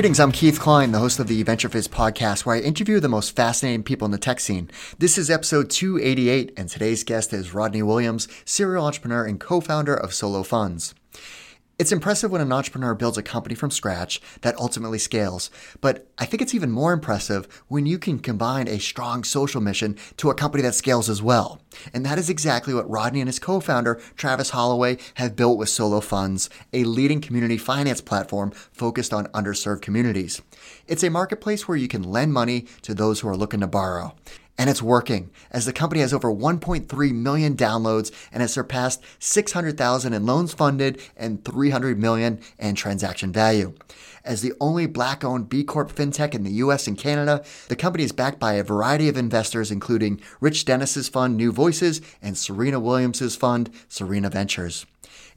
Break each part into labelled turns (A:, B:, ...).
A: Greetings, I'm Keith Cline, the host of the VentureFizz podcast, where I interview the most fascinating people in the tech scene. This is episode 288, and today's guest is Rodney Williams, serial entrepreneur and co founder of Solo Funds. It's impressive when an entrepreneur builds a company from scratch that ultimately scales, but I think it's even more impressive when you can combine a strong social mission to a company that scales as well. And that is exactly what Rodney and his co-founder, Travis Holloway, have built with Solo Funds, a leading community finance platform focused on underserved communities. It's a marketplace where you can lend money to those who are looking to borrow. And it's working, as the company has over 1.3 million downloads and has surpassed 600,000 in loans funded and 300 million in transaction value. As the only black owned B Corp fintech in the US and Canada, the company is backed by a variety of investors, including Rich Dennis's fund, New Voices, and Serena Williams's fund, Serena Ventures.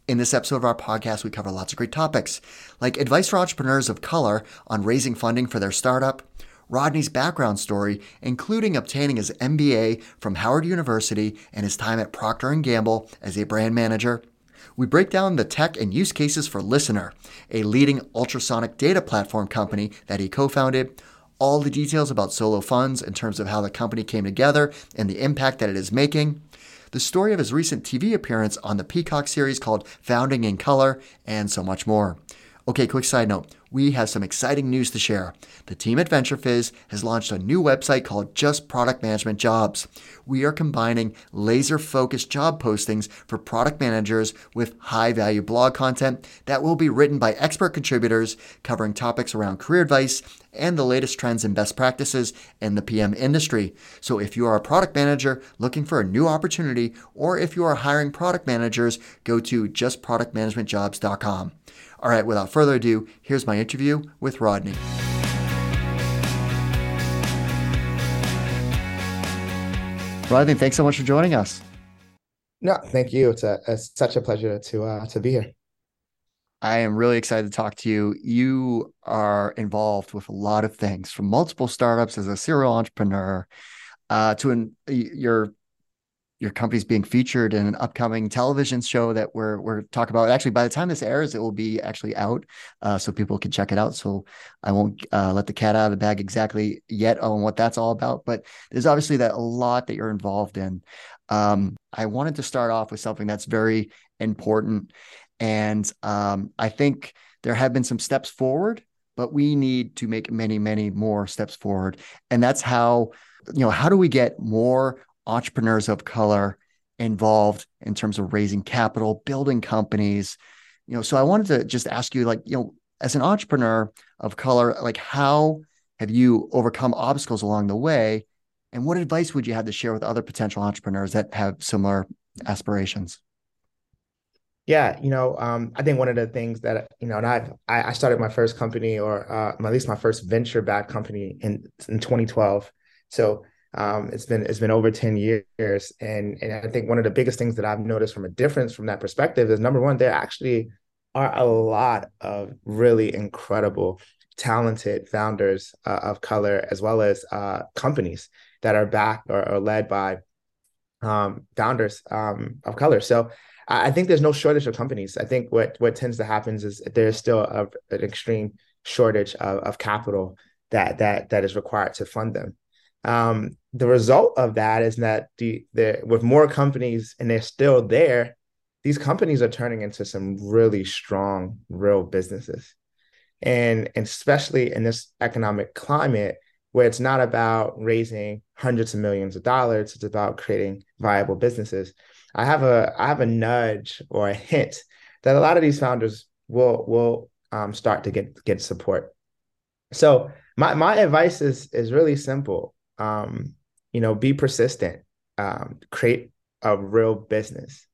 A: In this episode of our podcast, we cover lots of great topics, like advice for entrepreneurs of color on raising funding for their startup, Rodney's background story, including obtaining his MBA from Howard University and his time at Procter & Gamble as a brand manager. We break down the tech and use cases for LISNR, a leading ultrasonic data platform company that he co-founded, all the details about Solo Funds in terms of how the company came together and the impact that it is making, the story of his recent TV appearance on the Peacock series called Founding in Color, and so much more. Okay, quick side note we have some exciting news to share. The team at VentureFizz has launched a new website called Just Product Management Jobs. We are combining laser focused job postings for product managers with high value blog content that will be written by expert contributors covering topics around career advice and the latest trends and best practices in the PM industry. So if you are a product manager looking for a new opportunity, or if you are hiring product managers, go to justproductmanagementjobs.com. All right, without further ado, here's my interview with Rodney. Rodney, thanks so much for joining us.
B: No, thank you. It's, a, it's such a pleasure to uh, to be here.
A: I am really excited to talk to you. You are involved with a lot of things, from multiple startups as a serial entrepreneur, uh, to an, your your company's being featured in an upcoming television show that we're we're talking about. Actually, by the time this airs, it will be actually out, uh, so people can check it out. So I won't uh, let the cat out of the bag exactly yet on what that's all about. But there's obviously that a lot that you're involved in. Um, I wanted to start off with something that's very important, and um, I think there have been some steps forward, but we need to make many, many more steps forward, and that's how you know how do we get more entrepreneurs of color involved in terms of raising capital, building companies. You know, so I wanted to just ask you, like, you know, as an entrepreneur of color, like, how have you overcome obstacles along the way? And what advice would you have to share with other potential entrepreneurs that have similar aspirations?
B: Yeah, you know, um, I think one of the things that you know, and I've I, I started my first company, or uh, at least my first venture-backed company in in 2012. So um, it's been it's been over 10 years. And and I think one of the biggest things that I've noticed from a difference from that perspective is number one, there actually are a lot of really incredible, talented founders uh, of color, as well as uh, companies that are backed or, or led by um, founders um, of color. So I think there's no shortage of companies. I think what what tends to happen is there's still a, an extreme shortage of, of capital that that that is required to fund them. Um, the result of that is that the, the with more companies and they're still there, these companies are turning into some really strong, real businesses. And, and especially in this economic climate where it's not about raising hundreds of millions of dollars, it's about creating viable businesses. I have a I have a nudge or a hint that a lot of these founders will will um, start to get get support. So my my advice is is really simple um, you know, be persistent, um, create a real business.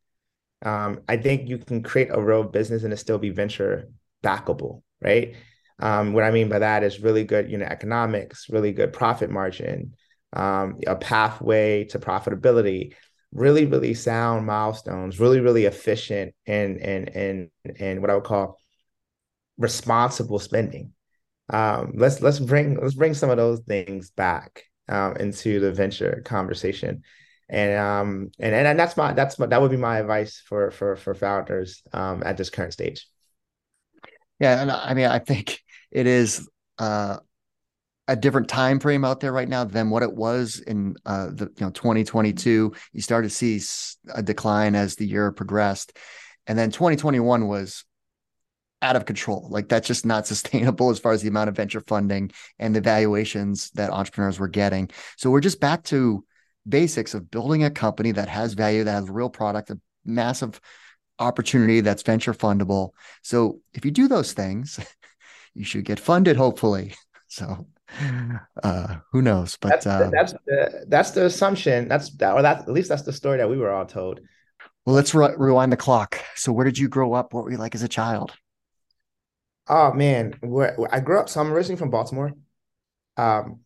B: Um, I think you can create a real business and it still be venture backable, right? Um, what I mean by that is really good unit you know, economics, really good profit margin, um, a pathway to profitability, really, really sound milestones, really, really efficient and and and and what I would call responsible spending. Um, let's let's bring let's bring some of those things back um, into the venture conversation. And um and, and that's my that's my that would be my advice for for for founders um at this current stage.
A: Yeah, and I mean I think it is uh, a different time frame out there right now than what it was in uh, the you know 2022. You started to see a decline as the year progressed, and then 2021 was out of control. Like that's just not sustainable as far as the amount of venture funding and the valuations that entrepreneurs were getting. So we're just back to basics of building a company that has value, that has a real product, a massive opportunity that's venture fundable. So if you do those things, you should get funded, hopefully. So uh, who knows? But
B: that's,
A: uh,
B: that's the that's the assumption. That's that, or that at least that's the story that we were all told.
A: Well, let's re- rewind the clock. So, where did you grow up? What were you like as a child?
B: Oh man, where I grew up. So I'm originally from Baltimore. Um,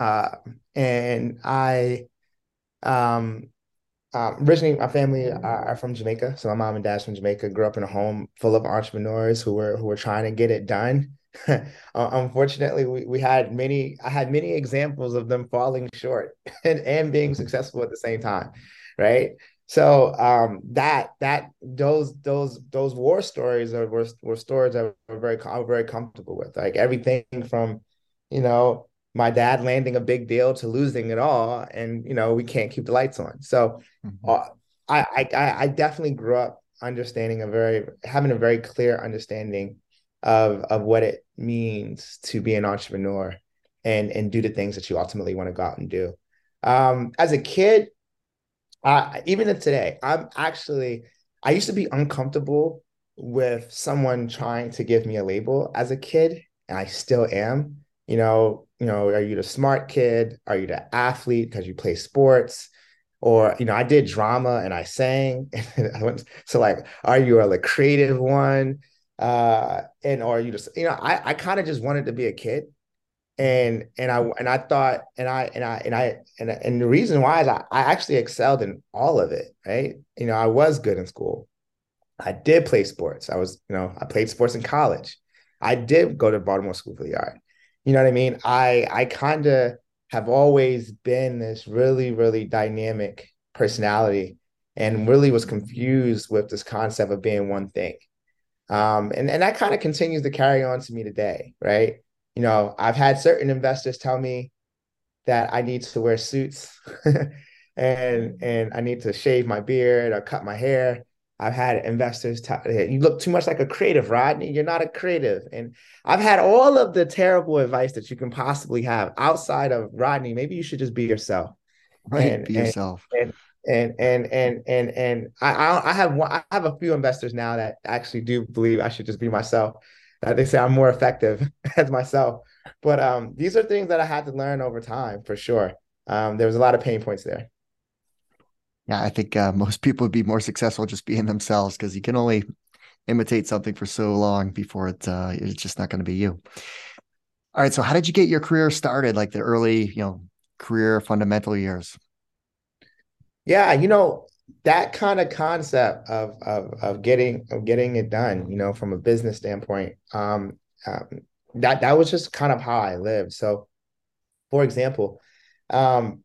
B: uh, and I, um, um, originally my family are, are from Jamaica. So my mom and dad's from Jamaica. Grew up in a home full of entrepreneurs who were who were trying to get it done. uh, unfortunately, we, we had many, I had many examples of them falling short and, and being successful at the same time. Right. So um, that that those those those war stories are were, were stories that were very I'm very comfortable with. Like everything from, you know, my dad landing a big deal to losing it all, and you know we can't keep the lights on. So mm-hmm. uh, I, I I definitely grew up understanding a very having a very clear understanding of of what it means to be an entrepreneur and and do the things that you ultimately want to go out and do. Um, as a kid, uh, even today, I'm actually I used to be uncomfortable with someone trying to give me a label as a kid, and I still am. You know, you know, are you the smart kid? Are you the athlete because you play sports? Or, you know, I did drama and I sang. I went so like, are you a creative one? uh and or you just you know i i kind of just wanted to be a kid and and i and i thought and i and i and i and, and the reason why is I, I actually excelled in all of it right? You know i was good in school. I did play sports. I was you know i played sports in college. I did go to baltimore school for the art. You know what i mean? I i kind of have always been this really really dynamic personality and really was confused with this concept of being one thing. Um, and, and that kind of continues to carry on to me today, right? You know, I've had certain investors tell me that I need to wear suits and and I need to shave my beard or cut my hair. I've had investors tell you look too much like a creative, Rodney. You're not a creative. And I've had all of the terrible advice that you can possibly have outside of Rodney. Maybe you should just be yourself.
A: Right. And, be yourself.
B: And, and and and and and I I have one, I have a few investors now that actually do believe I should just be myself. They say I'm more effective as myself. But um, these are things that I had to learn over time for sure. Um, there was a lot of pain points there.
A: Yeah, I think uh, most people would be more successful just being themselves because you can only imitate something for so long before it uh, it's just not going to be you. All right, so how did you get your career started? Like the early, you know, career fundamental years.
B: Yeah, you know, that kind of concept of of of getting of getting it done, you know, from a business standpoint, um, um that that was just kind of how I lived. So, for example, um,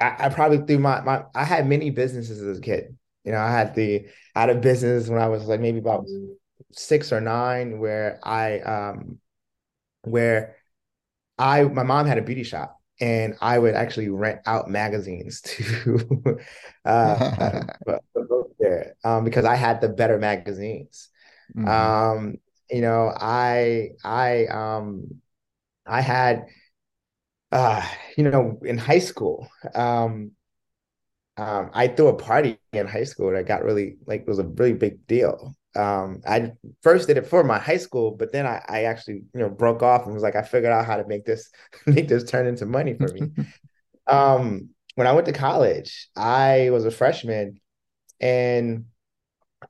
B: I, I probably through my my I had many businesses as a kid. You know, I had the I had a business when I was like maybe about six or nine, where I um, where I my mom had a beauty shop and I would actually rent out magazines to uh, uh there um, because I had the better magazines. Mm-hmm. Um, you know, I I um I had uh you know in high school um um I threw a party in high school that got really like it was a really big deal um, I first did it for my high school, but then I, I actually, you know, broke off and was like, I figured out how to make this make this turn into money for me. um, when I went to college, I was a freshman, and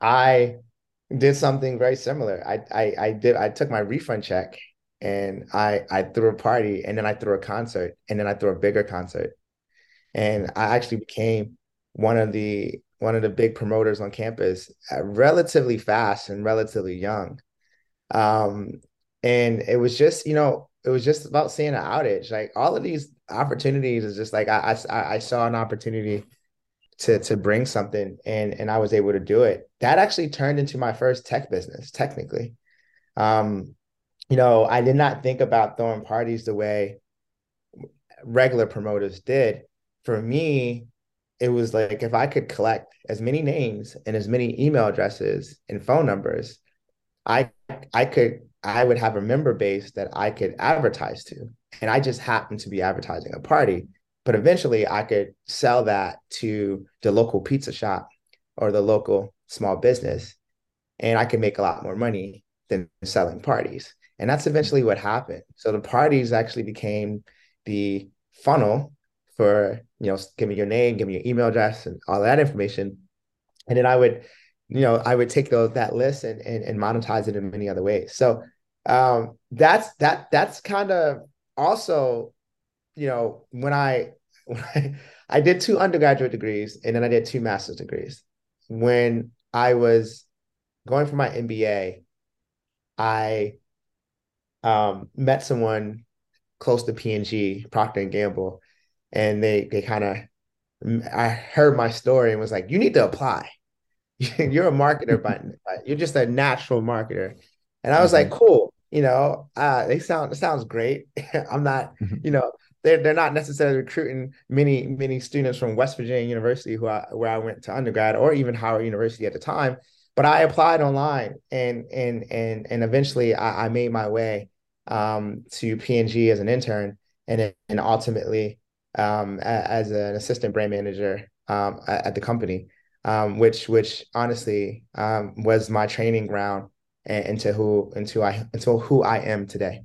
B: I did something very similar. I I, I did I took my refund check and I I threw a party, and then I threw a concert, and then I threw a bigger concert, and I actually became one of the one of the big promoters on campus uh, relatively fast and relatively young. Um, and it was just, you know, it was just about seeing an outage. Like all of these opportunities is just like I, I, I saw an opportunity to to bring something and and I was able to do it. That actually turned into my first tech business, technically. Um, you know, I did not think about throwing parties the way regular promoters did. For me, it was like if I could collect as many names and as many email addresses and phone numbers, I I could I would have a member base that I could advertise to. And I just happened to be advertising a party. But eventually I could sell that to the local pizza shop or the local small business. And I could make a lot more money than selling parties. And that's eventually what happened. So the parties actually became the funnel for, you know, give me your name, give me your email address and all that information. And then I would, you know, I would take those, that list and, and, and monetize it in many other ways. So um, that's, that, that's kind of also, you know, when I, when I, I did two undergraduate degrees and then I did two master's degrees. When I was going for my MBA, I um, met someone close to P&G, Procter and Gamble, and they they kind of I heard my story and was like, "You need to apply. you're a marketer, but, you're just a natural marketer." And I was mm-hmm. like, "Cool." You know, uh, they sound it sounds great. I'm not, mm-hmm. you know, they're they're not necessarily recruiting many many students from West Virginia University who I, where I went to undergrad or even Howard University at the time. But I applied online and and and and eventually I, I made my way um, to P&G as an intern and and ultimately um, as an assistant brand manager um, at the company, um, which which honestly um, was my training ground into who into I into who I am today.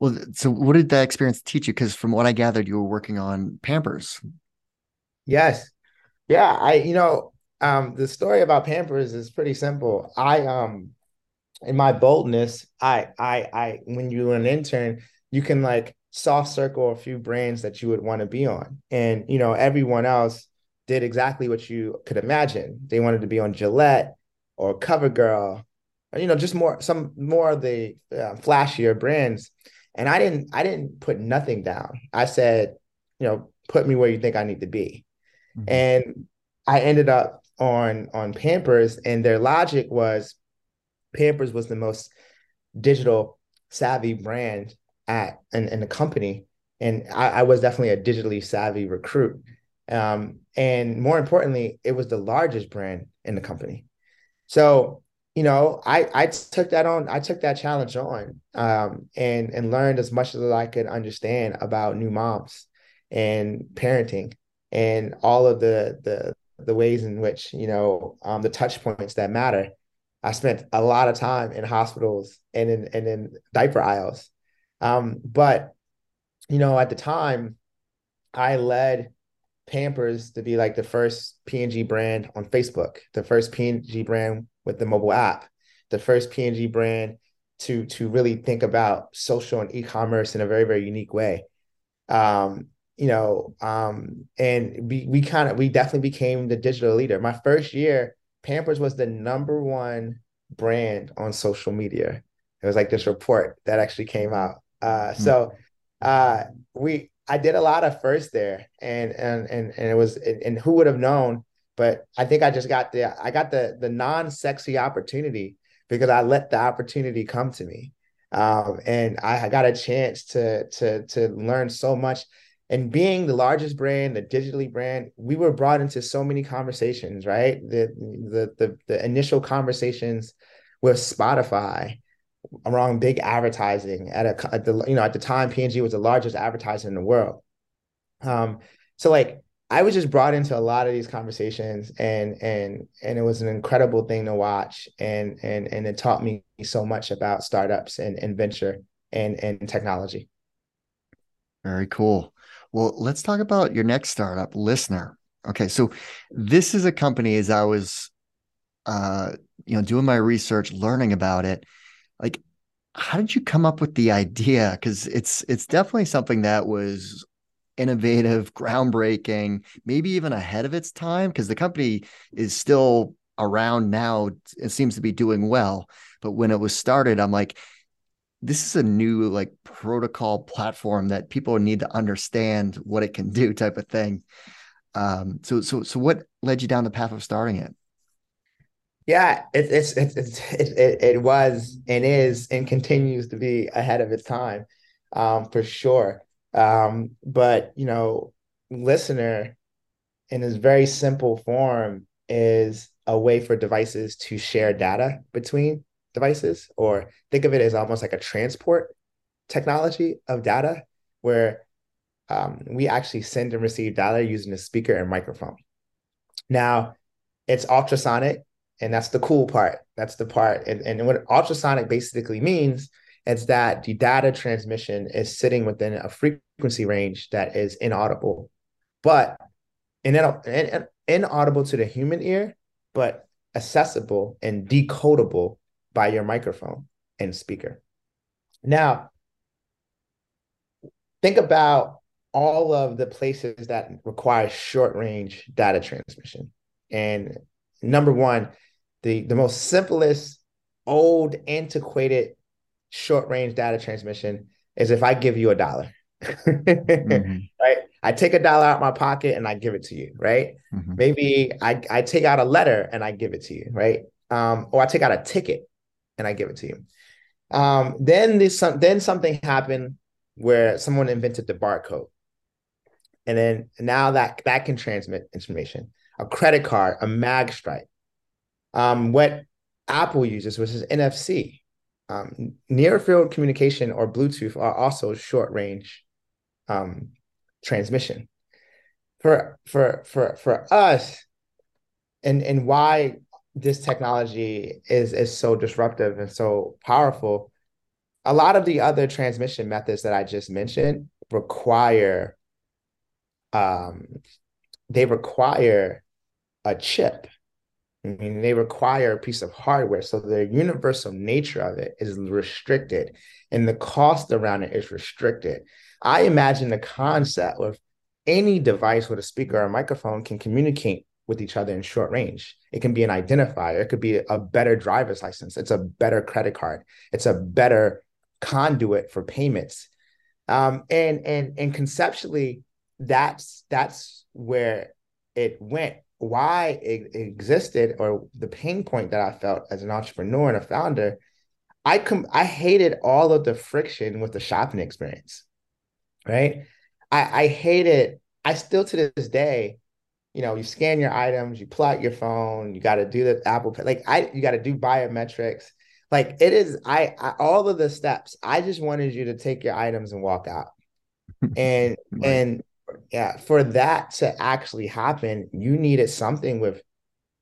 A: Well, so what did that experience teach you? Because from what I gathered, you were working on Pampers.
B: Yes, yeah. I you know um, the story about Pampers is pretty simple. I um in my boldness, I I I when you're an intern, you can like soft circle a few brands that you would want to be on. And you know, everyone else did exactly what you could imagine. They wanted to be on Gillette or CoverGirl, or you know, just more some more of the uh, flashier brands. And I didn't I didn't put nothing down. I said, you know, put me where you think I need to be. Mm-hmm. And I ended up on on Pampers, and their logic was Pampers was the most digital savvy brand at in, in the company, and I, I, was definitely a digitally savvy recruit. Um, and more importantly, it was the largest brand in the company. So you know, I I took that on. I took that challenge on, um, and and learned as much as I could understand about new moms and parenting and all of the the the ways in which you know um, the touch points that matter. I spent a lot of time in hospitals and in and in diaper aisles, um, but you know at the time, I led Pampers to be like the first P&G brand on Facebook, the first P&G brand with the mobile app, the first P&G brand to to really think about social and e-commerce in a very very unique way. Um, you know, um, and we we kind of we definitely became the digital leader. My first year, Pampers was the number one brand on social media. It was like this report that actually came out. Uh, mm-hmm. So uh, we I did a lot of first there, and and and and it was and who would have known? But I think I just got the I got the the non sexy opportunity because I let the opportunity come to me, um, and I got a chance to to to learn so much and being the largest brand, the digitally brand, we were brought into so many conversations, right? The the the, the initial conversations with Spotify around big advertising at a at the you know at the time P&G was the largest advertiser in the world. Um, so like I was just brought into a lot of these conversations and and and it was an incredible thing to watch and and and it taught me so much about startups and, and venture and and technology.
A: Very cool. Well, let's talk about your next startup, LISNR. Okay, so this is a company as I was uh, you know, doing my research, learning about it, like how did you come up with the idea? Because it's it's definitely something that was innovative, groundbreaking, maybe even ahead of its time, because the company is still around now. It seems to be doing well. But when it was started, I'm like, this is a new like protocol platform that people need to understand what it can do type of thing um so so so what led you down the path of starting it
B: Yeah, it, it's it's it's it, it, was and is and continues to be ahead of its time, um, for sure. Um, but you know, LISNR in this very simple form is a way for devices to share data between devices, or think of it as almost like a transport technology of data, where um, we actually send and receive data using a speaker and microphone. Now, it's ultrasonic and that's the cool part. That's the part. And, and what ultrasonic basically means is that the data transmission is sitting within a frequency range that is inaudible, but in, in, inaudible to the human ear, but accessible and decodable by your microphone and speaker. Now, think about all of the places that require short range data transmission. And number one, the the most simplest, old, antiquated short range data transmission is if I give you a dollar. mm-hmm. Right. I take a dollar out my pocket and I give it to you, right? Mm-hmm. Maybe I, I take out a letter and I give it to you, right? Um, or I take out a ticket and I give it to you. Um, then this then something happened where someone invented the barcode. And then now that that can transmit information. A credit card, a mag stripe, um, what Apple uses, which is NFC. Um, near field communication or Bluetooth are also short range um, transmission. For for for for us, and and why this technology is is so disruptive and so powerful. A lot of the other transmission methods that I just mentioned require um, they require a chip I mean, they require a piece of hardware. So the universal nature of it is restricted and the cost around it is restricted. I imagine the concept of any device with a speaker or a microphone can communicate with each other in short range. It can be an identifier, it could be a better driver's license, it's a better credit card, it's a better conduit for payments. Um, and and and conceptually, that's that's where it went why it existed or the pain point that I felt as an entrepreneur and a founder, I com- I hated all of the friction with the shopping experience. Right. I, I hated, I still to this day, you know, you scan your items, you pull out your phone, you got to do the Apple Pay, like I, you got to do biometrics. Like it is, I, I, all of the steps. I just wanted you to take your items and walk out, and right. and yeah, for that to actually happen, you needed something with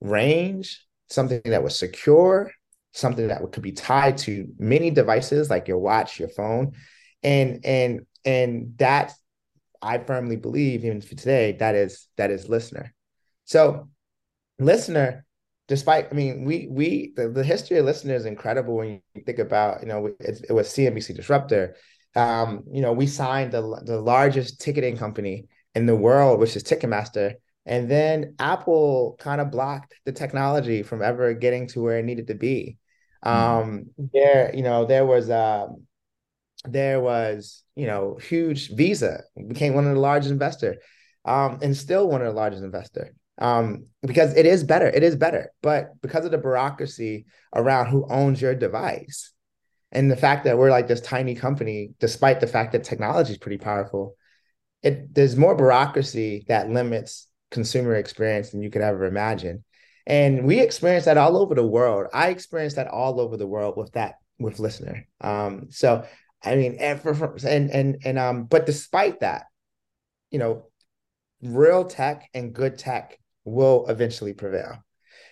B: range, something that was secure, something that could be tied to many devices like your watch, your phone, and and and that I firmly believe even for today that is that is LISNR. So LISNR, despite I mean we we the, the history of LISNR is incredible when you think about you know it, it was CNBC disruptor um, you know, we signed the, the largest ticketing company in the world, which is Ticketmaster. And then Apple kind of blocked the technology from ever getting to where it needed to be. Mm-hmm. Um, there, you know, there was um, there was, you know, huge Visa became one of the largest investor, um, and still one of the largest investor. Um, because it is better, it is better, but because of the bureaucracy around who owns your device, and the fact that we're like this tiny company despite the fact that technology is pretty powerful it there's more bureaucracy that limits consumer experience than you could ever imagine. And we experience that all over the world. I experienced that all over the world with that with LISNR. Um so i mean and for, and and and um but despite that you know real tech and good tech will eventually prevail.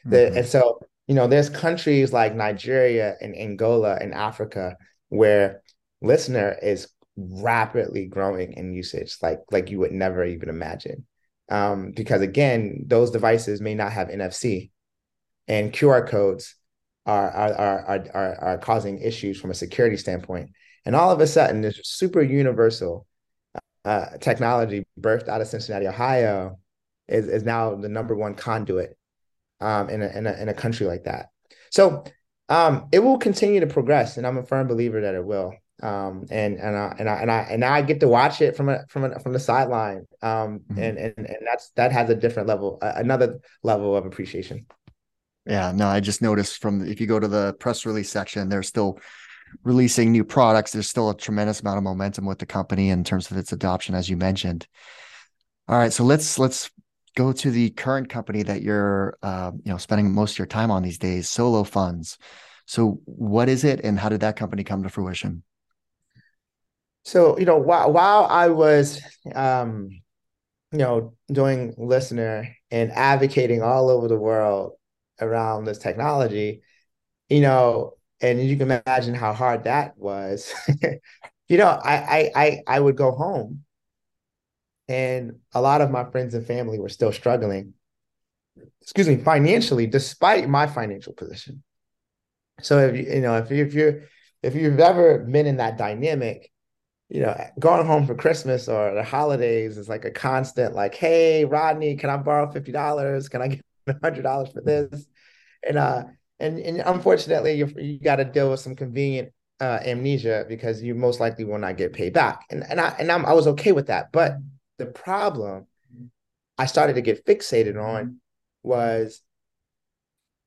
B: Mm-hmm. the, and so you know, there's countries like Nigeria and Angola and Africa where LISNR is rapidly growing in usage, like like you would never even imagine. Um, because again, those devices may not have NFC, and QR codes are are are are are causing issues from a security standpoint. And all of a sudden, this super universal uh, technology birthed out of Cincinnati, Ohio, is is now the number one conduit um, in, a, in, a, in a country like that. So um, it will continue to progress, and I'm a firm believer that it will. Um, and and I, and I and I and now I get to watch it from a from a, from the sideline, um, mm-hmm. and and and that's that has a different level, another level of appreciation.
A: Yeah, no, I just noticed from if you go to the press release section, they're still releasing new products. There's still a tremendous amount of momentum with the company in terms of its adoption, as you mentioned. All right, so let's let's go to the current company that you're uh, you know spending most of your time on these days, Solo Funds. So, what is it, and how did that company come to fruition?
B: So, you know, while while I was, um, you know, doing LISNR and advocating all over the world around this technology, you know, and you can imagine how hard that was. you know, I, I I I would go home, and a lot of my friends and family were still struggling. Excuse me, financially, despite my financial position. So if you you know if you if you're if you've ever been in that dynamic, you know, going home for Christmas or the holidays is like a constant, like, hey, Rodney, can I borrow fifty dollars? Can I get hundred dollars for this? And uh, and and unfortunately, you you got to deal with some convenient uh, amnesia because you most likely will not get paid back. And and I and I'm, I was okay with that, but the problem I started to get fixated on was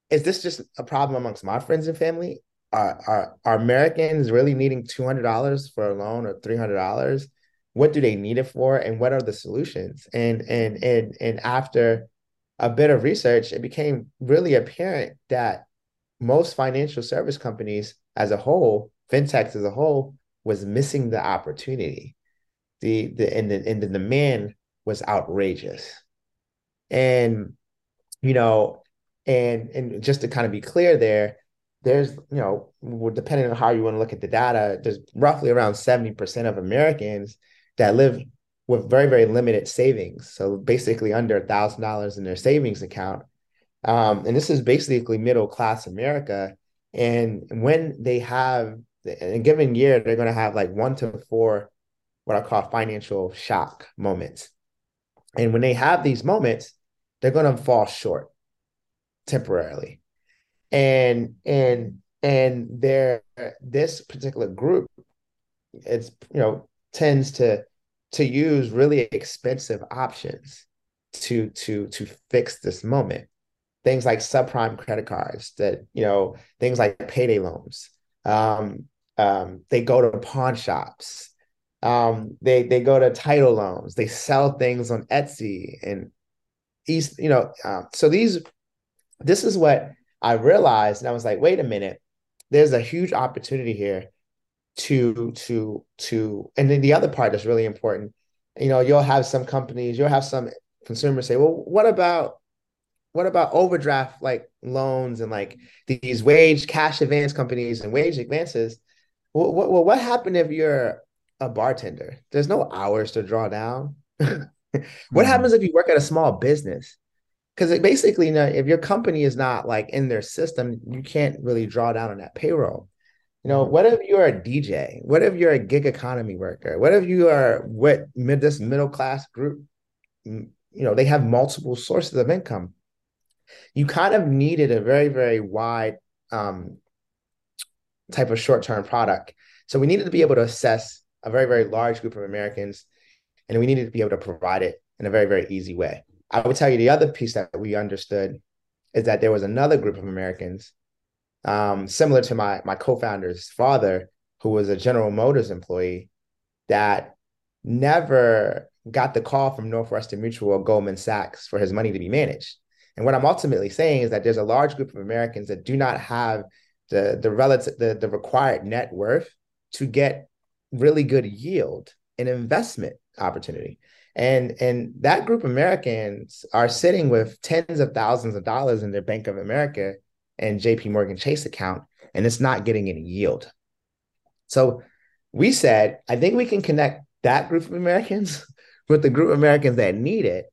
B: is this just a problem amongst my friends and family? Are are, are Americans really needing two hundred dollars for a loan or three hundred dollars? What do they need it for, and what are the solutions? And and and and after a bit of research, it became really apparent that most financial service companies as a whole, fintechs as a whole, was missing the opportunity. The the and the and the demand was outrageous. And you know, and and just to kind of be clear there, there's, you know, depending on how you want to look at the data, there's roughly around 70% of Americans that live with very, very limited savings. So basically under a thousand dollars in their savings account. Um, and this is basically middle class America. And when they have in a given year, they're going to have like one to four, what I call financial shock moments. And when they have these moments, they're going to fall short temporarily. And and and there this particular group it's you know tends to to use really expensive options to to to fix this moment. Things like subprime credit cards that you know things like payday loans. Um, um, they go to pawn shops um, they they go to title loans. They sell things on etsy and east you know uh, so these this is what I realized, and I was like, wait a minute, there's a huge opportunity here to to to and then the other part that's really important. You know you'll have some companies you'll have some consumers say well what about what about overdraft like loans and like these wage cash advance companies and wage advances? Well what, well, what happened if you're a bartender there's no hours to draw down what mm-hmm. happens if you work at a small business because basically, you know, if your company is not like in their system, you can't really draw down on that payroll. You know, what if you're a DJ? What if you're a gig economy worker? What if you are what mid this middle class group? You know, they have multiple sources of income. You kind of needed a very, very wide um, type of short term product. So we needed to be able to assess a very, very large group of Americans, and we needed to be able to provide it in a very, very easy way. I would tell you the other piece that we understood is that there was another group of Americans, um, similar to my my co-founder's father, who was a General Motors employee, that never got the call from Northwestern Mutual or Goldman Sachs for his money to be managed. And what I'm ultimately saying is that there's a large group of Americans that do not have the the relative the, the required net worth to get really good yield and investment opportunity and and that group of Americans are sitting with tens of thousands of dollars in their Bank of America and JP Morgan Chase account and it's not getting any yield. So we said, I think we can connect that group of Americans with the group of Americans that need it.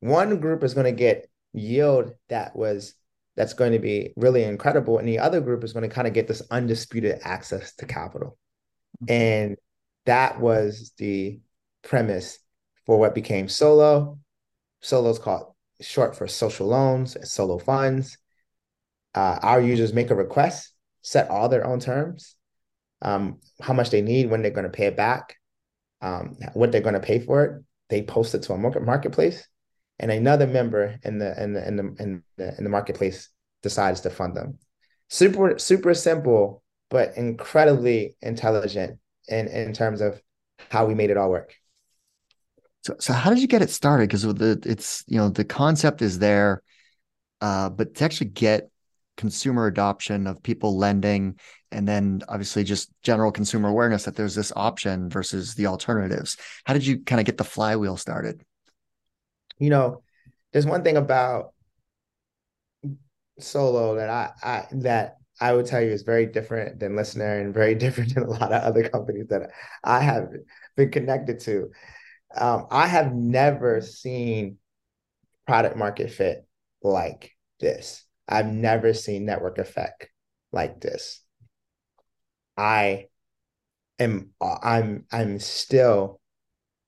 B: One group is going to get yield that was that's going to be really incredible and the other group is going to kind of get this undisputed access to capital. And that was the premise for what became Solo. Solo is called short for social loans, Solo funds. Uh, our users make a request, set all their own terms, um, how much they need, when they're going to pay it back, um, what they're going to pay for it. They post it to a market marketplace, and another member in the in the in the in the, in the marketplace decides to fund them. Super, super simple, but incredibly intelligent in, in terms of how we made it all work.
A: So, so how did you get it started? Because the it's you know the concept is there, uh, but to actually get consumer adoption of people lending, and then obviously just general consumer awareness that there's this option versus the alternatives. How did you kind of get the flywheel started?
B: You know, there's one thing about solo that I, I that I would tell you is very different than LISNR and very different than a lot of other companies that I have been connected to. Um, I have never seen product market fit like this. I've never seen network effect like this. I am I'm I'm still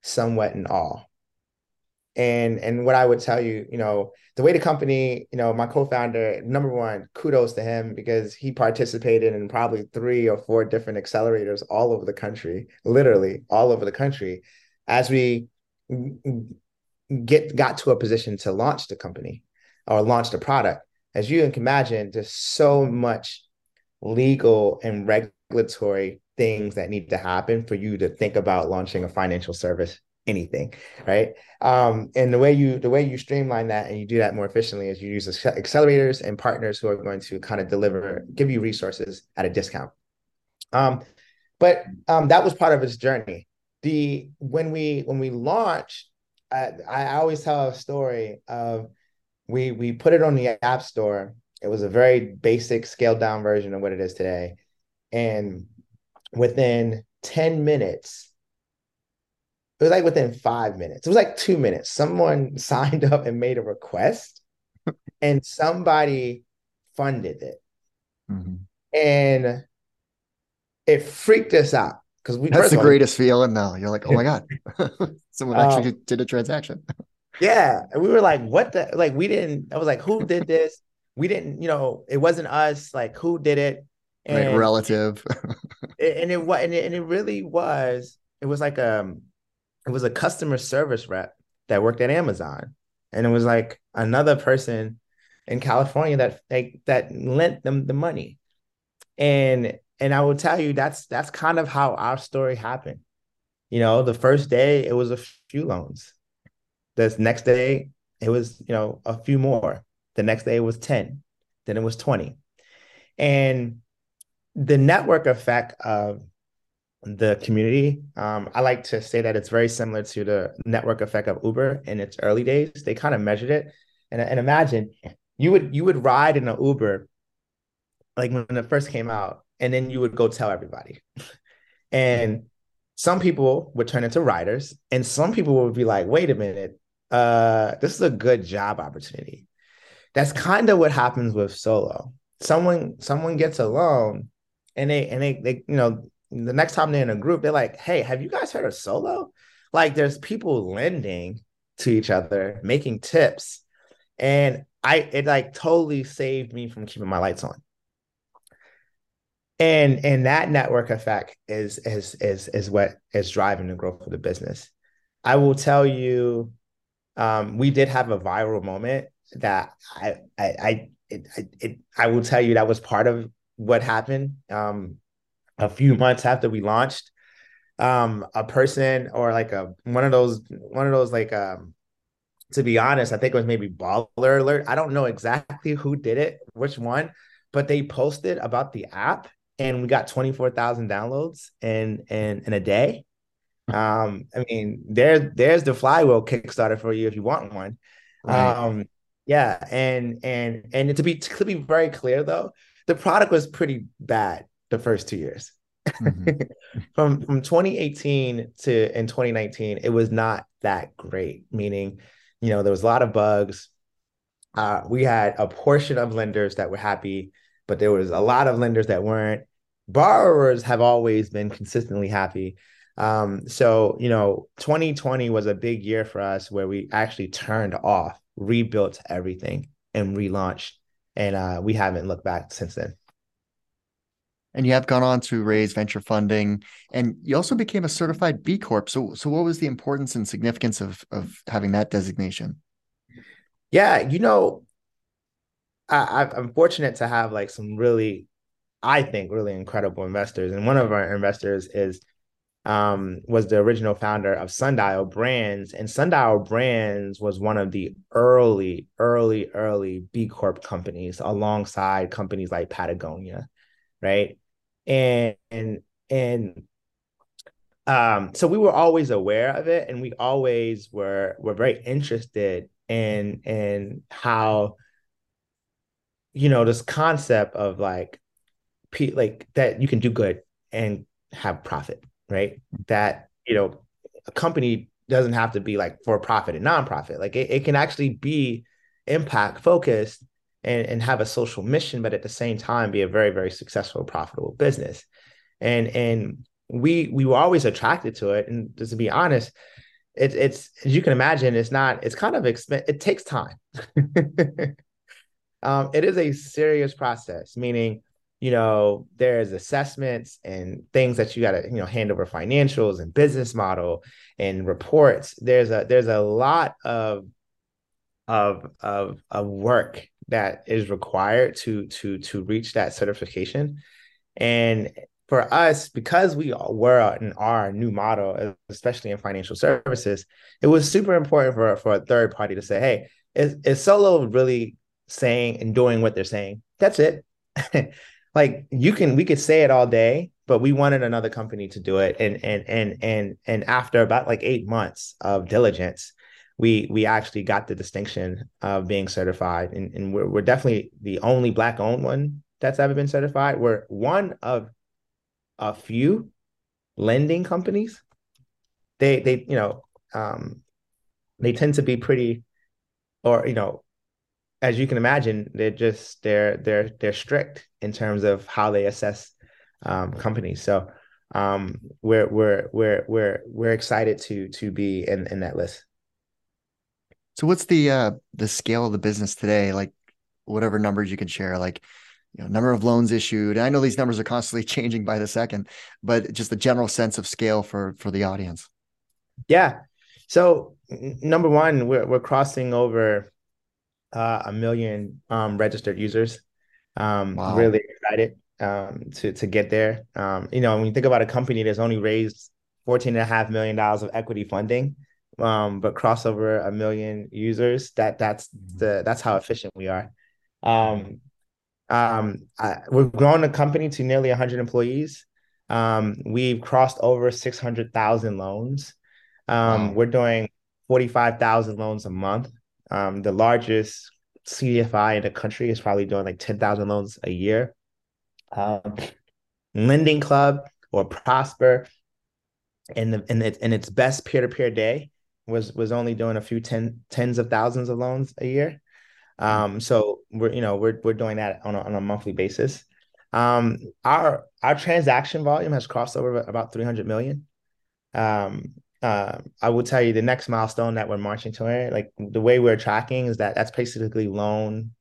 B: somewhat in awe and and what I would tell you, you know, the way the company, you know, my co-founder, number one, kudos to him because he participated in probably three or four different accelerators all over the country, literally all over the country, as we get got to a position to launch the company or launch the product. As you can imagine, there's so much legal and regulatory things that need to happen for you to think about launching a financial service anything right? Um, and the way you the way you streamline that and you do that more efficiently is you use accelerators and partners who are going to kind of deliver give you resources at a discount. Um, but um, that was part of his journey. The when we when we launched I, I always tell a story of we we put it on the app store. It was a very basic scaled down version of what it is today. And within 10 minutes it was like within five minutes. It was like two minutes. Someone signed up and made a request, and somebody funded it. Mm-hmm. And it freaked us out because we.
A: That's the greatest feeling now. You're like, oh my god, someone actually um, did a transaction.
B: yeah, and we were like, what the? Like, we didn't. I was like, who did this? We didn't. You know, it wasn't us. Like, who did it?
A: And, right, relative.
B: and it was, and it, and it really was. It was like um it was a customer service rep that worked at Amazon. And it was like another person in California that like that lent them the money. And and I will tell you that's that's kind of how our story happened. You know, the first day it was a few loans. The next day it was, you know, a few more. The next day it was 10. Then it was 20. And the network effect of the community. Um, I like to say that it's very similar to the network effect of Uber in its early days. They kind of measured it, and, and imagine you would you would ride in an Uber like when it first came out, and then you would go tell everybody, and some people would turn into riders, and some people would be like, "Wait a minute, uh, this is a good job opportunity." That's kind of what happens with solo. Someone someone gets a loan, and they and they they you know the next time they're in a group, they're like, hey, have you guys heard of solo? Like there's people lending to each other, making tips. And I it like totally saved me from keeping my lights on. And and that network effect is is is is what is driving the growth of the business. I will tell you, um, we did have a viral moment that I I I it, it, I will tell you that was part of what happened. Um, a few months after we launched um a person or like a one of those one of those like um to be honest i think it was maybe baller alert. I don't know exactly who did it which one but they posted about the app and we got 24,000 downloads in in in a day. Um i mean there there's the flywheel kickstarter for you if you want one. Right. um yeah and and and to be to be very clear though the product was pretty bad the first two years. Mm-hmm. from from 2018 to in 2019, it was not that great. Meaning, you know, there was a lot of bugs. Uh, we had a portion of lenders that were happy, but there was a lot of lenders that weren't. Borrowers have always been consistently happy. Um, so you know, 2020 was a big year for us where we actually turned off, rebuilt everything, and relaunched, and uh, we haven't looked back since then
A: and you have gone on to raise venture funding and you also became a certified b corp so so what was the importance and significance of of having that designation
B: yeah you know I, I'm fortunate to have like some really, I think, really incredible investors, and one of our investors is um, was the original founder of Sundial Brands, and Sundial Brands was one of the early, early, early B Corp companies alongside companies like Patagonia, right? And and and um, so we were always aware of it, and we always were were very interested in in how you know this concept of like like that you can do good and have profit right? That, you know, a company doesn't have to be like for profit and nonprofit. Like it, it can actually be impact focused and, and have a social mission, but at the same time be a very, very successful, profitable business. And and we we were always attracted to it. And just to be honest, it's it's as you can imagine, it's not, it's kind of expensive. It takes time. um, it is a serious process, meaning you know there's assessments and things that you got to you know hand over financials and business model and reports there's a there's a lot of of of of work that is required to to to reach that certification. And for us because we were are a new model especially in financial services it was super important for for a third party to say hey is, is solo really saying and doing what they're saying? That's it. Like you can we could say it all day but we wanted another company to do it. And and and and and after about like eight months of diligence we we actually got the distinction of being certified and, and we're, we're definitely the only black owned one that's ever been certified we're one of a few lending companies they they you know um they tend to be pretty or you know as you can imagine, they're just they're they're they're strict in terms of how they assess um, companies. So um, we're we're we're we're we're excited to to be in in that list.
A: So what's the uh the scale of the business today? Like whatever numbers you can share, like you know, number of loans issued. I know these numbers are constantly changing by the second, but just the general sense of scale for for the audience.
B: Yeah. So number one, we're we're crossing over uh, a million um, registered users. Um, wow. Really excited um, to to get there. Um, you know, when you think about a company that's only raised fourteen and a half million dollars of equity funding, um, but cross over a million users, that that's mm-hmm. the that's how efficient we are. Um, um, I, we're growing the company to nearly 100 employees. Um, we've crossed over 600,000 loans. Um, wow. We're doing 45,000 loans a month. Um, the largest CDFI in the country is probably doing like 10,000 loans a year. Um, Lending Club or Prosper in the in its in its best peer-to-peer day was was only doing a few ten tens of thousands of loans a year. Um, so we're you know we're we're doing that on a, on a monthly basis. Um, our our transaction volume has crossed over about 300 million. Um, uh, I will tell you the next milestone that we're marching toward, like the way we're tracking is that that's basically loan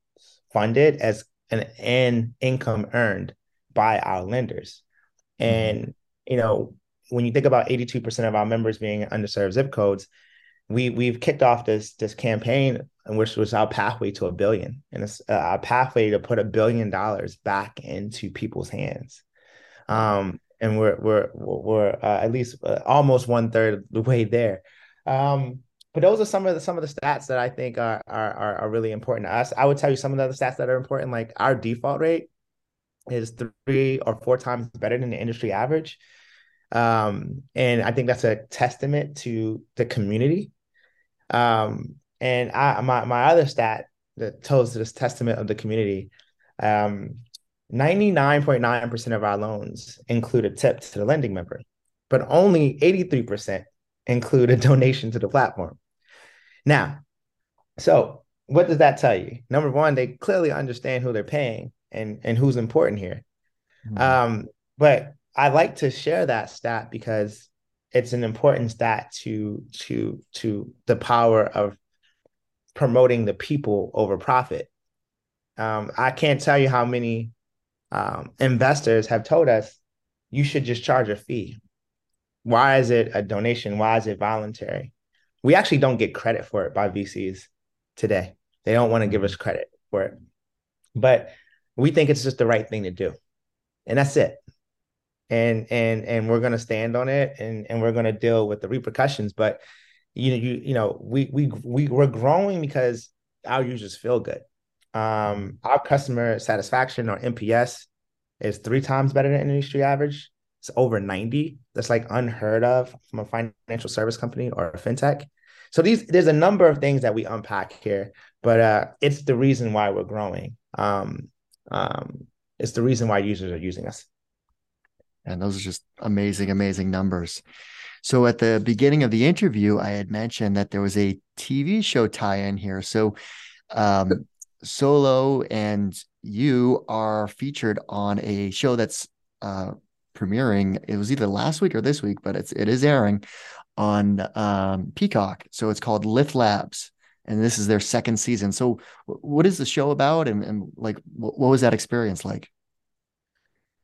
B: funded as an, an income earned by our lenders. Mm-hmm. And, you know, when you think about 82% of our members being underserved zip codes, we we've kicked off this this campaign which was our pathway to a billion and it's uh, our pathway to put a billion dollars back into people's hands um, and we're we're we're uh, at least uh, almost one third the way there. Um, but those are some of the some of the stats that I think are, are are really important to us. I would tell you some of the other stats that are important, like our default rate is three or four times better than the industry average. Um, and I think that's a testament to the community. Um, and I my my other stat that tells this testament of the community um, 99.9% of our loans include a tip to the lending member, but only 83% include a donation to the platform. Now, so what does that tell you? Number one, they clearly understand who they're paying and, and who's important here. Mm-hmm. Um, but I like to share that stat because it's an important stat to to to the power of promoting the people over profit. Um, I can't tell you how many um, investors have told us you should just charge a fee. Why is it a donation? Why is it voluntary? We actually don't get credit for it by VCs today. They don't want to give us credit for it. but we think it's just the right thing to do, and that's it. And and and we're gonna stand on it, and and we're gonna deal with the repercussions. But you know, you you know, we we we we're growing because our users feel good. Um, our customer satisfaction or NPS is three times better than industry average. It's over 90. That's like unheard of from a financial service company or a fintech. So these there's a number of things that we unpack here, but uh, it's the reason why we're growing. Um, um, it's the reason why users are using us.
A: And those are just amazing, amazing numbers. So at the beginning of the interview, I had mentioned that there was a TV show tie-in here. So um, Solo and you are featured on a show that's uh, premiering. It was either last week or this week, but it's it is airing on um, Peacock. So it's called Lift Labs, and this is their second season. So what is the show about, and, and like what was that experience like?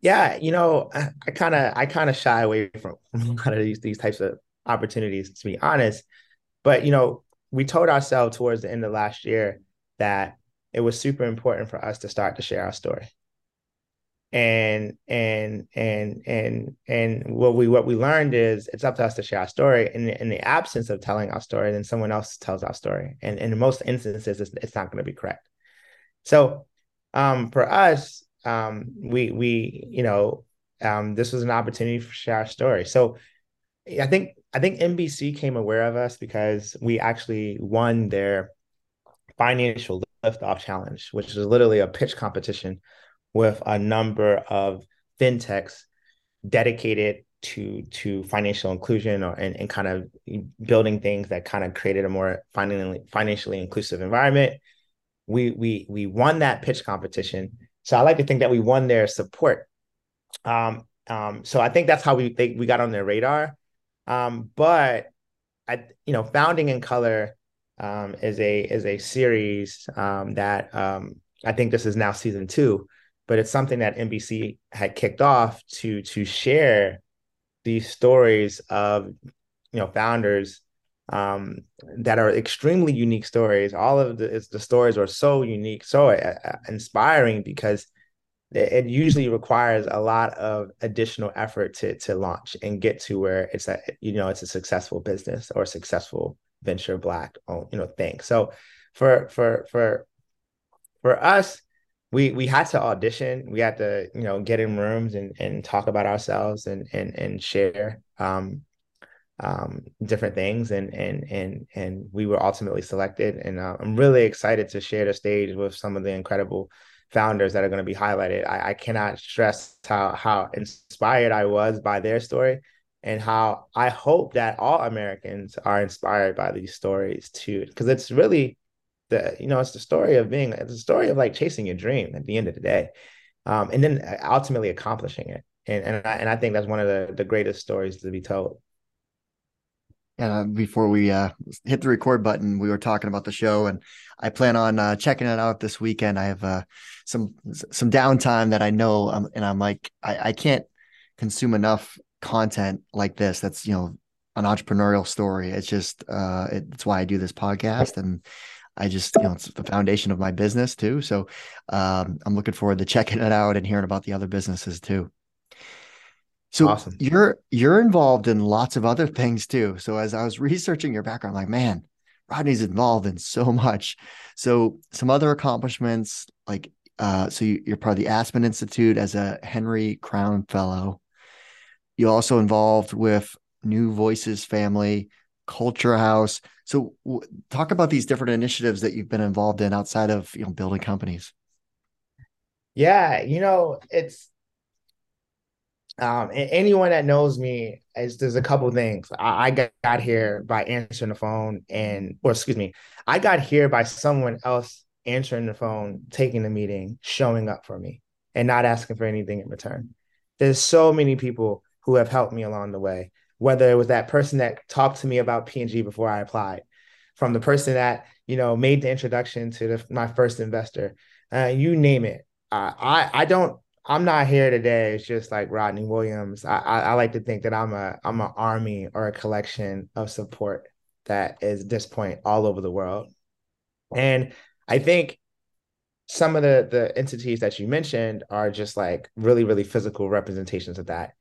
B: Yeah, you know, I kind of I kind of shy away from a lot of these these types of opportunities, to be honest. But you know, we told ourselves towards the end of last year that it was super important for us to start to share our story. And and and and and what we what we learned is it's up to us to share our story. And in the absence of telling our story then someone else tells our story. And, and in most instances it's, it's not going to be correct. So um, for us um, we we you know um, this was an opportunity for share our story so i think i think nbc came aware of us because we actually won their financial lift off challenge which is literally a pitch competition with a number of fintechs dedicated to to financial inclusion or and, and kind of building things that kind of created a more financially financially inclusive environment. We we we won that pitch competition. So I like to think that we won their support. Um, um, so I think that's how we they, we got on their radar. Um, but I you know founding in color um, is a is a series um, that um, I think this is now season two but it's something that NBC had kicked off to to share these stories of you know founders um, that are extremely unique stories. All of the the stories are so unique, so uh, uh inspiring because it usually requires a lot of additional effort to to launch and get to where it's a you know it's a successful business or successful venture black you know thing. So for for for for us we we had to audition. We had to, you know, get in rooms and and talk about ourselves and and and share um, um, different things. And and and and we were ultimately selected. And uh, I'm really excited to share the stage with some of the incredible founders that are going to be highlighted. I, I cannot stress how how inspired I was by their story and how I hope that all Americans are inspired by these stories too, because it's really the you know it's the story of being it's the story of like chasing your dream at the end of the day um, and then uh, ultimately accomplishing it and and I, and I think that's one of the the greatest stories to be told
A: uh, before we uh, hit the record button, we were talking about the show, and I plan on uh, checking it out this weekend. I have uh, some some downtime that I know, um, and I'm like, I, I can't consume enough content like this. That's you know an entrepreneurial story. It's just uh, it's why I do this podcast, and I just, you know, it's the foundation of my business too. So um, I'm looking forward to checking it out and hearing about the other businesses too. So awesome. you're you're involved in lots of other things too. So as I was researching your background, I'm like, man, Rodney's involved in so much. So some other accomplishments, like uh, so you, you're part of the Aspen Institute as a Henry Crown Fellow. You also involved with New Voices Family, Culture House. So, w- talk about these different initiatives that you've been involved in outside of you know building companies.
B: Yeah, you know, it's um, anyone that knows me, is there's a couple things. I, I got, got here by answering the phone, and or excuse me, I got here by someone else answering the phone, taking the meeting, showing up for me, and not asking for anything in return. There's so many people who have helped me along the way whether it was that person that talked to me about P&G before I applied, from the person that you know made the introduction to the, my first investor, uh, you name it. Uh, I I don't. I'm not here today. It's just like Rodney Williams. I, I, I like to think that I'm a I'm an army or a collection of support that is at this point all over the world, and I think some of the the entities that you mentioned are just like really really physical representations of that.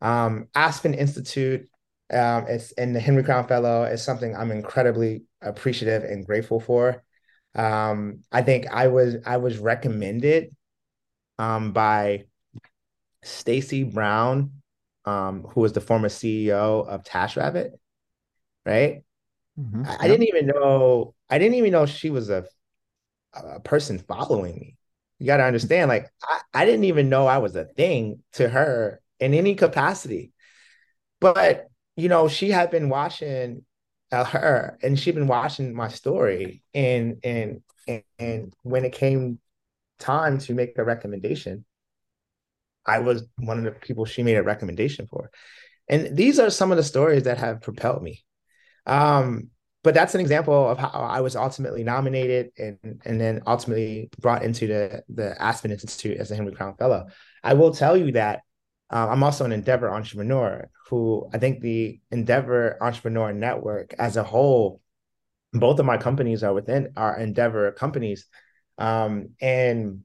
B: Um, Aspen Institute, um, it's and the Henry Crown Fellow is something I'm incredibly appreciative and grateful for. Um, I think I was I was recommended um, by Stacy Brown, um, who was the former CEO of TaskRabbit, right? Mm-hmm. I, I, didn't even know I didn't even know she was a a person following me. You got to understand, like I, I didn't even know I was a thing to her in any capacity. But you know, she had been watching uh, her, and she'd been watching my story, and and, and when it came time to make a recommendation, I was one of the people she made a recommendation for. And these are some of the stories that have propelled me. Um, but that's an example of how I was ultimately nominated and and then ultimately brought into the the Aspen Institute as a Henry Crown Fellow. I will tell you that uh, I'm also an Endeavor entrepreneur who I think the Endeavor Entrepreneur Network as a whole, both of my companies are within our Endeavor companies. Um, and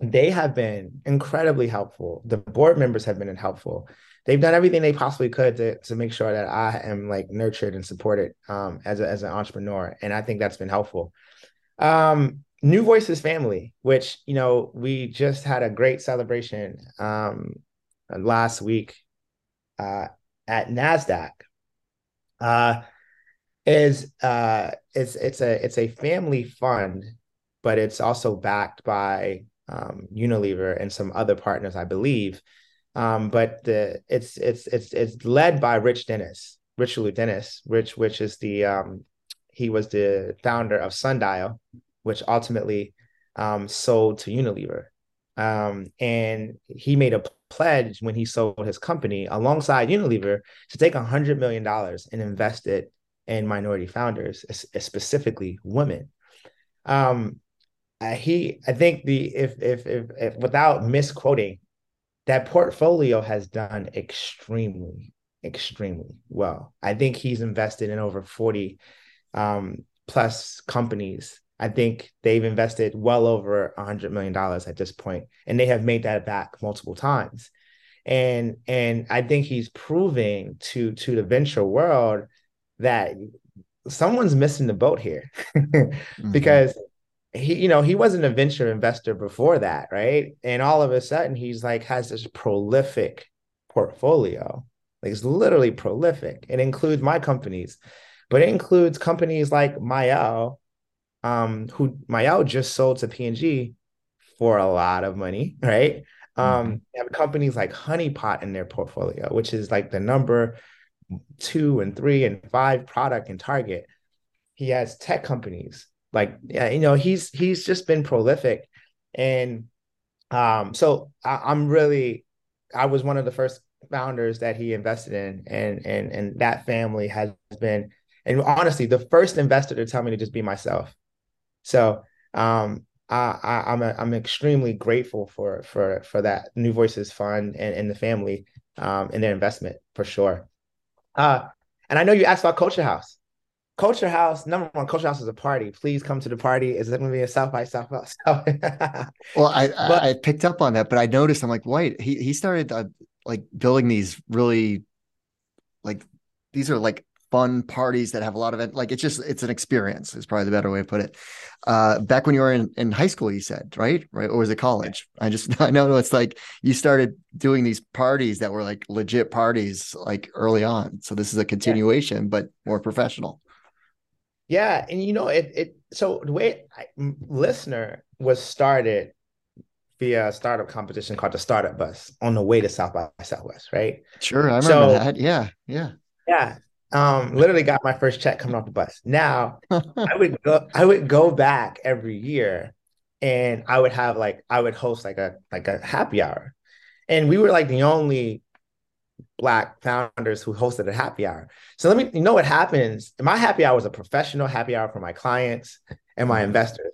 B: they have been incredibly helpful. The board members have been helpful. They've done everything they possibly could to, to make sure that I am like nurtured and supported um, as, a, as an entrepreneur. And I think that's been helpful. Um, New Voices family, which, you know, we just had a great celebration um, last week uh, at NASDAQ. Uh, is uh, it's it's a it's a family fund, but it's also backed by um, Unilever and some other partners, I believe. Um, but the it's it's it's it's led by Rich Dennis, Richelieu Dennis, Rich, which is the um, he was the founder of Sundial, which ultimately um, sold to Unilever. Um, and he made a pledge when he sold his company alongside Unilever to take $100 million and invest it in minority founders, specifically women. Um, uh, he, I think the if, if if if without misquoting, that portfolio has done extremely extremely well. I think he's invested in over forty um, plus companies. I think they've invested well over a hundred million dollars at this point, and they have made that back multiple times. And and I think he's proving to to the venture world that someone's missing the boat here, mm-hmm. He you know he wasn't a venture investor before that right? And all of a sudden he's like has this prolific portfolio. Like it's literally prolific. It includes my companies but it includes companies like Mielle um who Mielle just sold to P&G for a lot of money right? Um mm-hmm. have companies like honeypot in their portfolio which is like the number two and three and five product in target. He has tech companies like you know, he's he's just been prolific, and um, so I, I'm really I was one of the first founders that he invested in, and and and that family has been, and honestly, the first investor to tell me to just be myself. So um, I, I am a, I'm extremely grateful for for for that New Voices Fund and, and the family um, and their investment for sure. Uh, and I know you asked about Culture House. Culture House, number one, Culture House is a party. Please come to the party. Is it going to be a South by Southwest?
A: well, I, but, I, I picked up on that, but I noticed I'm like, wait, he he started uh, like building these really like these are like fun parties that have a lot of it. Like it's just it's an experience. Is probably the better way to put it. Uh, back when you were in, in high school, you said right, right, or was it college? I just I know it's like you started doing these parties that were like legit parties like early on. So this is a continuation, yeah. but more professional.
B: Yeah, and you know it. It so the way I, LISNR was started via a startup competition called the Startup Bus on the way to South by Southwest, right?
A: Sure, I remember so, that. Yeah, yeah,
B: yeah. Um, literally got my first check coming off the bus. Now I would go, I would go back every year, and I would have like I would host like a like a happy hour, and we were like the only black founders who hosted a happy hour. So let me you know what happens. My happy hour was a professional happy hour for my clients and my mm-hmm. investors.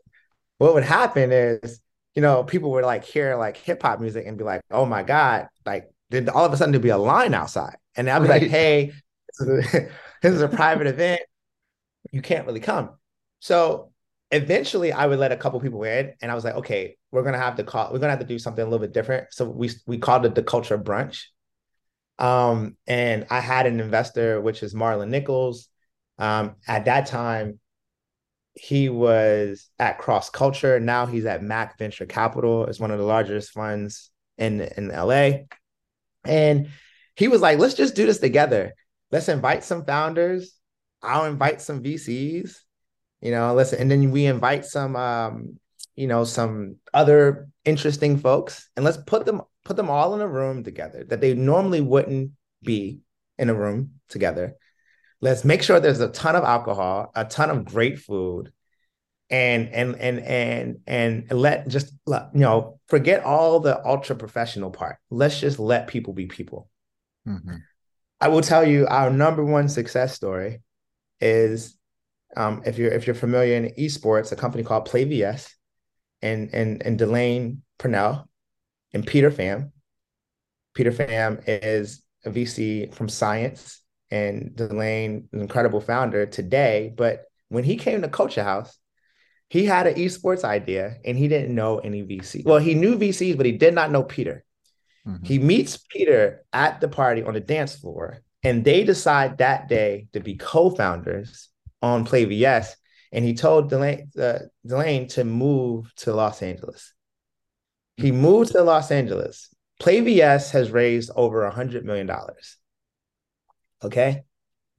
B: What would happen is, you know, people would like hear like hip hop music and be like, "Oh my god!" Like, did all of a sudden there'd be a line outside, and I'd be right. like, "Hey, this is, a, this is a private event. You can't really come." So eventually I would let a couple people in and I was like, okay, we're gonna have to call, we're gonna have to do something a little bit different. So we we called it the culture brunch. Um, and I had an investor, which is Marlon Nichols. Um, at that time, he was at Cross Culture. Now he's at Mac Venture Capital. It's one of the largest funds in in LA. And he was like, let's just do this together. Let's invite some founders. I'll invite some VCs you know listen and then we invite some um you know some other interesting folks and let's put them put them all in a room together that they normally wouldn't be in a room together. Let's make sure there's a ton of alcohol a ton of great food and and and and and let just you know forget all the ultra professional part. Let's just let people be people. Mm-hmm. i will tell you our number one success story is um, if you're if you're familiar in esports, a company called PlayVS, and and and Delane Parnell and Peter Pham. Peter Pham is a VC from Science, and Delane, an incredible founder today. But when he came to Culture House, he had an esports idea, and he didn't know any VC. Well, he knew VCs, but he did not know Peter. Mm-hmm. He meets Peter at the party on the dance floor, and they decide that day to be co-founders on PlayVS, and he told Delane, uh, Delane to move to Los Angeles. He moved to Los Angeles. PlayVS has raised over a hundred million dollars. Okay,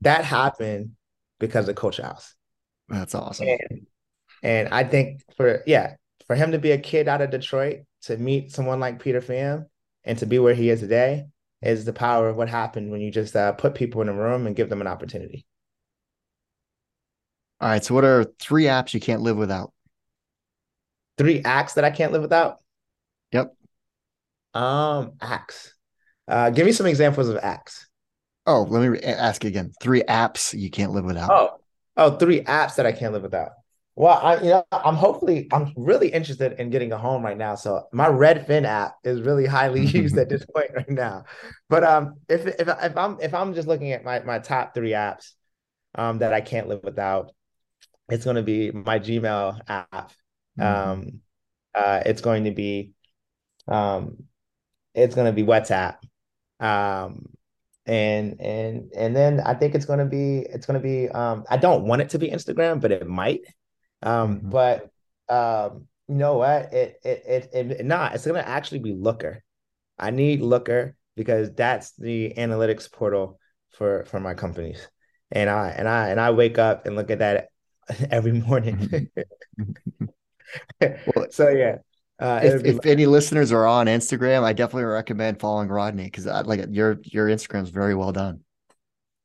B: that happened because of Culture House.
A: That's awesome.
B: And, and I think for yeah, for him to be a kid out of Detroit to meet someone like Peter Pham and to be where he is today is the power of what happened when you just uh, put people in a room and give them an opportunity.
A: All right. So, what are three apps you can't live without?
B: Three acts that I can't live without.
A: Yep.
B: Um, acts. Uh, give me some examples of acts.
A: Oh, let me ask again. Three apps you can't live without.
B: Oh, oh, three apps that I can't live without. Well, I you know I'm hopefully I'm really interested in getting a home right now. So my Redfin app is really highly used at this point right now. But um, if if if I'm if I'm just looking at my my top three apps, um, that I can't live without, it's going to be my Gmail app. Mm-hmm. Um, uh, it's going to be, um, it's going to be WhatsApp. Um, and and and then I think it's going to be it's going to be um, I don't want it to be Instagram, but it might. Um, mm-hmm. But um, you know what? It it it, it, not. It's going to actually be Looker. I need Looker because that's the analytics portal for for my companies. And I and I and I wake up and look at that every morning. well, so yeah.
A: Uh, if, if any listeners are on Instagram, I definitely recommend following Rodney because like your your Instagram is very well done.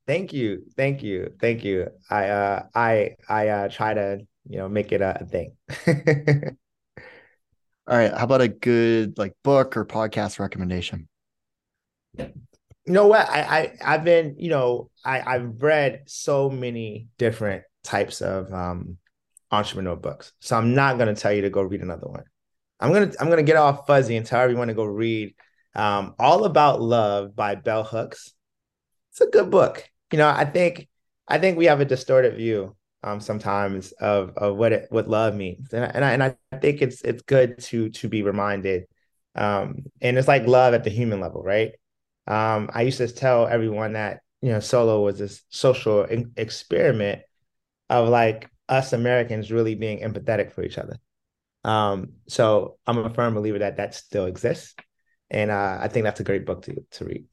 B: Thank you, thank you, thank you. I uh I I uh try to you know make it a, a thing.
A: All right, how about a good like book or podcast recommendation?
B: You know what? I, I I've been you know I I've read so many different types of um, entrepreneur books. So I'm not going to tell you to go read another one. I'm gonna I'm gonna get off fuzzy and tell everyone to go read um, All About Love by Bell Hooks. It's a good book. You know, I think I think we have a distorted view um, sometimes of of what it what love means, and I, and I, and I think it's it's good to to be reminded. Um, and it's like love at the human level, right? Um, I used to tell everyone that you know solo was this social experiment of like us Americans really being empathetic for each other. Um, so I'm a firm believer that that still exists, and uh, I think that's a great book to to read.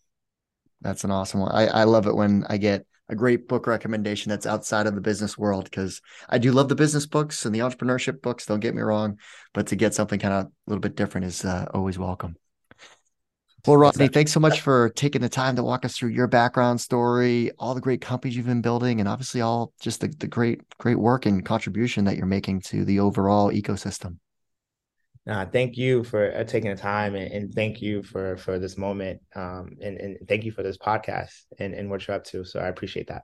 A: That's an awesome one. I, I love it when I get a great book recommendation that's outside of the business world because I do love the business books and the entrepreneurship books. Don't get me wrong, but to get something kind of a little bit different is uh, always welcome. Well, Rodney, thanks so much for taking the time to walk us through your background story, all the great companies you've been building, and obviously all just the, the great, great work and contribution that you're making to the overall ecosystem.
B: Uh, thank you for uh, taking the time and, and, thank you for for this moment um, and, and thank you for this podcast and, and what you're up to. So I appreciate that.